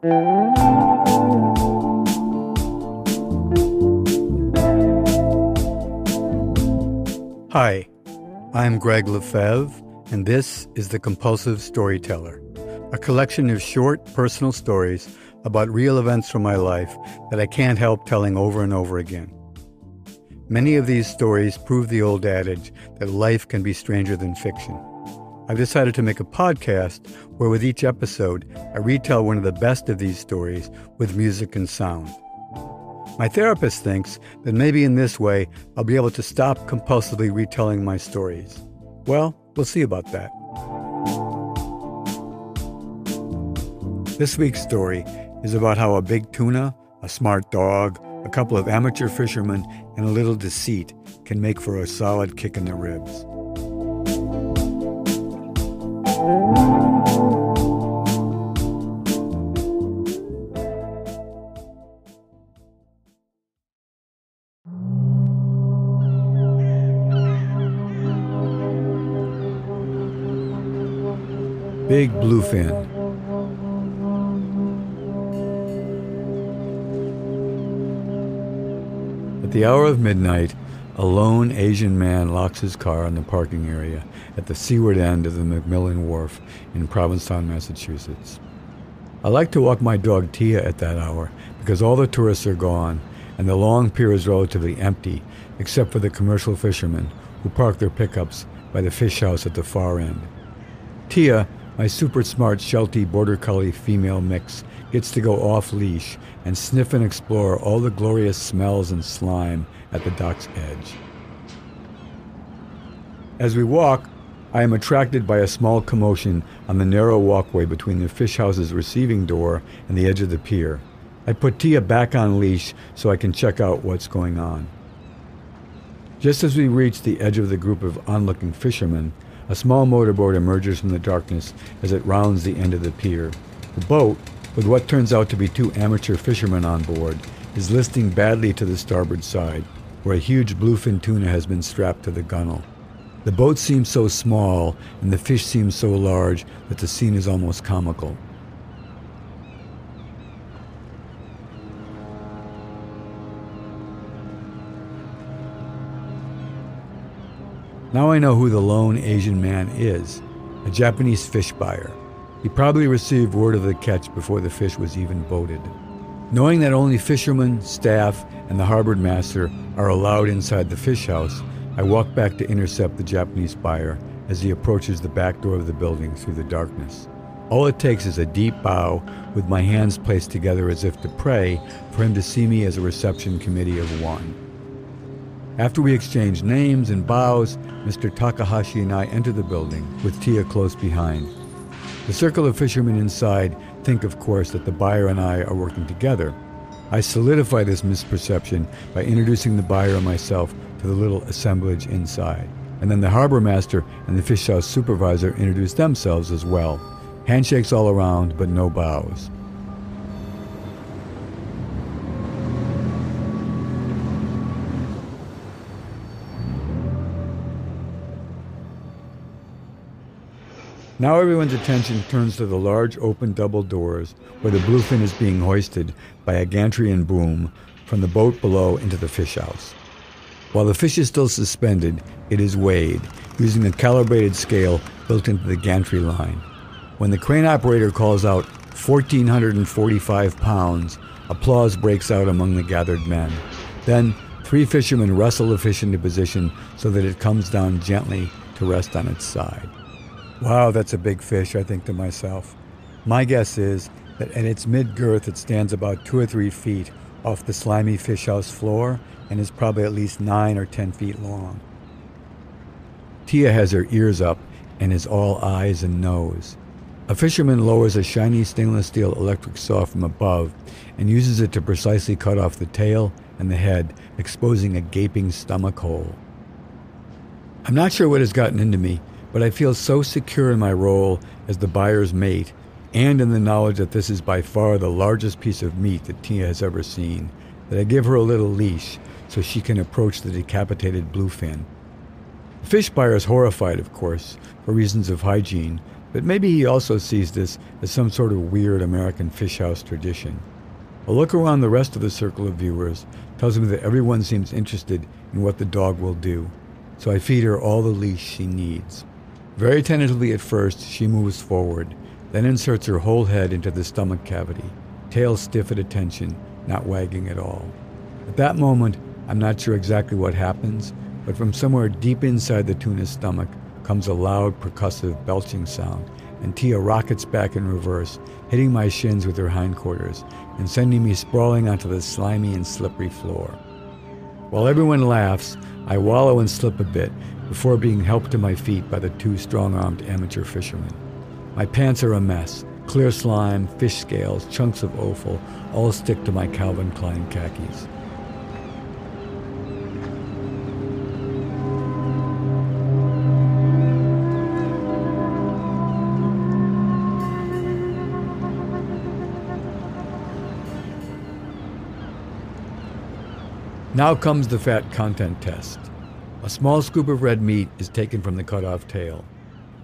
Hi, I'm Gregg Lefevre, and this is The Compulsive Storyteller, a collection of short personal stories about real events from my life that I can't help telling over and over again. Many of these stories prove the old adage that life can be stranger than fiction. I've decided to make a podcast where, with each episode, I retell one of the best of these stories with music and sound. My therapist thinks that maybe in this way I'll be able to stop compulsively retelling my stories. Well, we'll see about that. This week's story is about how a big tuna, a smart dog, a couple of amateur fishermen, and a little deceit can make for a solid kick in the ribs. Big bluefin At the hour of midnight, a lone Asian man locks his car in the parking area at the seaward end of the MacMillan Wharf in Provincetown, Massachusetts. I like to walk my dog Tia at that hour because all the tourists are gone and the long pier is relatively empty except for the commercial fishermen who park their pickups by the fish house at the far end. Tia, my super smart Sheltie Border Collie female mix, gets to go off leash and sniff and explore all the glorious smells and slime at the dock's edge. As we walk, I am attracted by a small commotion on the narrow walkway between the fish house's receiving door and the edge of the pier. I put Tia back on leash so I can check out what's going on. Just as we reach the edge of the group of onlooking fishermen, a small motorboat emerges from the darkness as it rounds the end of the pier. The boat, with what turns out to be two amateur fishermen on board, is listing badly to the starboard side, where a huge bluefin tuna has been strapped to the gunwale. The boat seems so small and the fish seems so large that the scene is almost comical. Now I know who the lone Asian man is a Japanese fish buyer. He probably received word of the catch before the fish was even boated. Knowing that only fishermen, staff, and the harbor master are allowed inside the fish house, I walk back to intercept the Japanese buyer as he approaches the back door of the building through the darkness. All it takes is a deep bow with my hands placed together as if to pray for him to see me as a reception committee of one. After we exchange names and bows, Mr. Takahashi and I enter the building, with Tia close behind. The circle of fishermen inside think, of course, that the buyer and I are working together. I solidify this misperception by introducing the buyer and myself to the little assemblage inside. And then the harbor master and the fish house supervisor introduce themselves as well. Handshakes all around, but no bows. Now everyone's attention turns to the large open double doors where the bluefin is being hoisted by a gantry and boom from the boat below into the fish house. While the fish is still suspended, it is weighed using a calibrated scale built into the gantry line. When the crane operator calls out 1,445 pounds, applause breaks out among the gathered men. Then, three fishermen wrestle the fish into position so that it comes down gently to rest on its side. Wow, that's a big fish, I think to myself. My guess is that at its mid girth it stands about two or three feet off the slimy fish house floor and is probably at least nine or ten feet long. Tia has her ears up and is all eyes and nose. A fisherman lowers a shiny stainless steel electric saw from above and uses it to precisely cut off the tail and the head, exposing a gaping stomach hole. I'm not sure what has gotten into me, but I feel so secure in my role as the buyer's mate and in the knowledge that this is by far the largest piece of meat that Tia has ever seen that I give her a little leash so she can approach the decapitated bluefin. The fish buyer is horrified, of course, for reasons of hygiene, But maybe he also sees this as some sort of weird American fish house tradition. A look around the rest of the circle of viewers tells me that everyone seems interested in what the dog will do, so I feed her all the leash she needs. Very tentatively at first, she moves forward, then inserts her whole head into the stomach cavity, tail stiff at attention, not wagging at all. At that moment, I'm not sure exactly what happens, but from somewhere deep inside the tuna's stomach comes a loud, percussive belching sound, and Tia rockets back in reverse, hitting my shins with her hindquarters and sending me sprawling onto the slimy and slippery floor. While everyone laughs, I wallow and slip a bit before being helped to my feet by the two strong armed amateur fishermen. My pants are a mess. Clear slime, fish scales, chunks of offal all stick to my Calvin Klein khakis. Now comes the fat content test. A small scoop of red meat is taken from the cut off tail.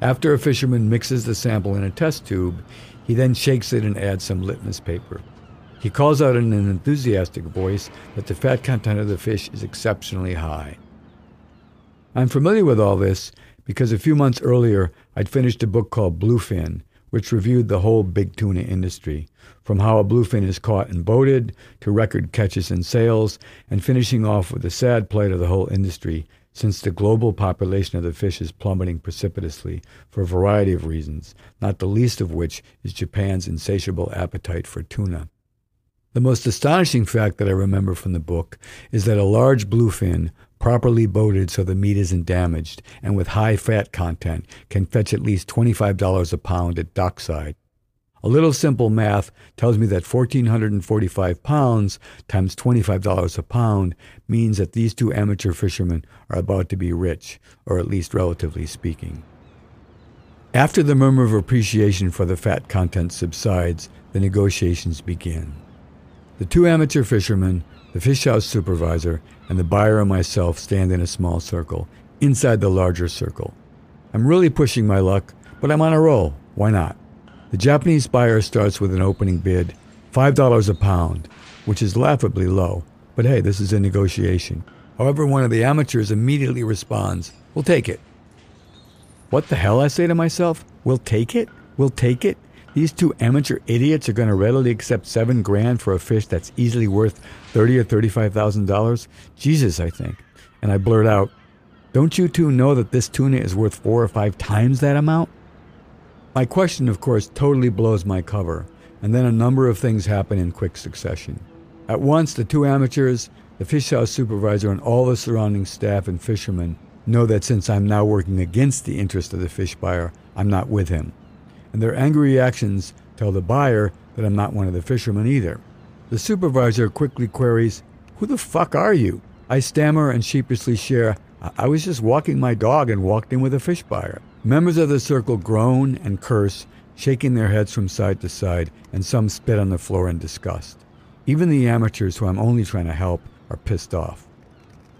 After a fisherman mixes the sample in a test tube, he then shakes it and adds some litmus paper. He calls out in an enthusiastic voice that the fat content of the fish is exceptionally high. I'm familiar with all this because a few months earlier I'd finished a book called Bluefin, which reviewed the whole big tuna industry from how a bluefin is caught and boated to record catches and sales, and finishing off with the sad plight of the whole industry since the global population of the fish is plummeting precipitously for a variety of reasons, not the least of which is Japan's insatiable appetite for tuna. The most astonishing fact that I remember from the book is that a large bluefin, properly boated so the meat isn't damaged, and with high fat content, can fetch at least $25 a pound at dockside. A little simple math tells me that 1,445 pounds times $25 a pound means that these two amateur fishermen are about to be rich, or at least relatively speaking. After the murmur of appreciation for the fat content subsides, the negotiations begin. The two amateur fishermen, the fish house supervisor, and the buyer and myself stand in a small circle, inside the larger circle. I'm really pushing my luck, but I'm on a roll. Why not? The Japanese buyer starts with an opening bid, $5 a pound, which is laughably low. But hey, this is a negotiation. However, one of the amateurs immediately responds, We'll take it. What the hell, I say to myself? We'll take it? We'll take it? These two amateur idiots are going to readily accept seven grand for a fish that's easily worth thirty or thirty-five thousand dollars. Jesus, I think. And I blurt out, "Don't you two know that this tuna is worth four or five times that amount?" My question, of course, totally blows my cover, and then a number of things happen in quick succession. At once, the two amateurs, the fish house supervisor, and all the surrounding staff and fishermen know that since I'm now working against the interest of the fish buyer, I'm not with him. And their angry reactions tell the buyer that I'm not one of the fishermen either. The supervisor quickly queries, Who the fuck are you? I stammer and sheepishly share, I was just walking my dog and walked in with a fish buyer. Members of the circle groan and curse, shaking their heads from side to side, and some spit on the floor in disgust. Even the amateurs, who I'm only trying to help, are pissed off.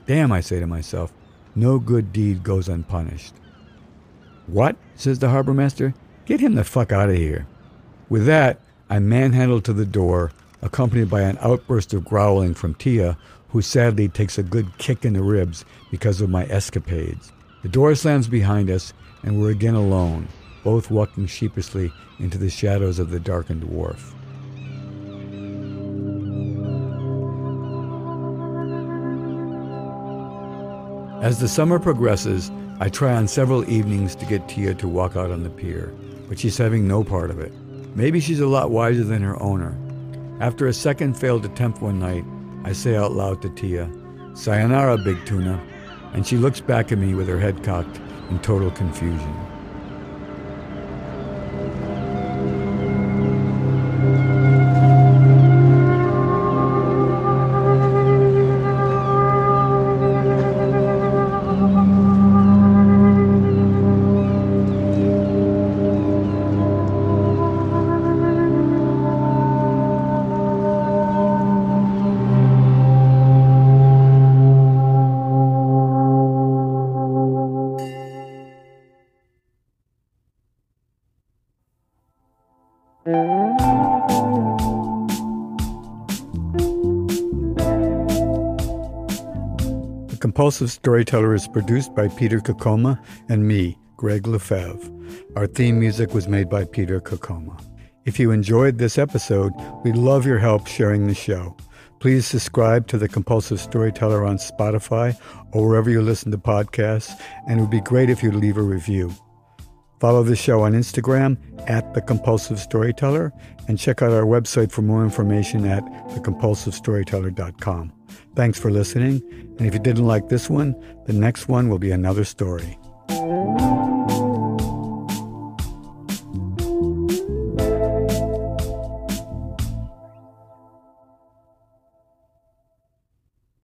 Damn, I say to myself, no good deed goes unpunished. What? says the harbor master. Get him the fuck out of here. With that, I'm manhandled to the door, accompanied by an outburst of growling from Tia, who sadly takes a good kick in the ribs because of my escapades. The door slams behind us, and we're again alone, both walking sheepishly into the shadows of the darkened wharf. As the summer progresses, I try on several evenings to get Tia to walk out on the pier, but she's having no part of it. Maybe she's a lot wiser than her owner. After a second failed attempt one night, I say out loud to Tia, Sayonara, big tuna, and she looks back at me with her head cocked in total confusion. Compulsive Storyteller is produced by Peter Coccoma and me, Gregg Lefevre. Our theme music was made by Peter Coccoma. If you enjoyed this episode, we'd love your help sharing the show. Please subscribe to The Compulsive Storyteller on Spotify or wherever you listen to podcasts, and it would be great if you'd leave a review. Follow the show on Instagram at The Compulsive Storyteller and check out our website for more information at thecompulsivestoryteller.com. Thanks for listening, and if you didn't like this one, the next one will be another story.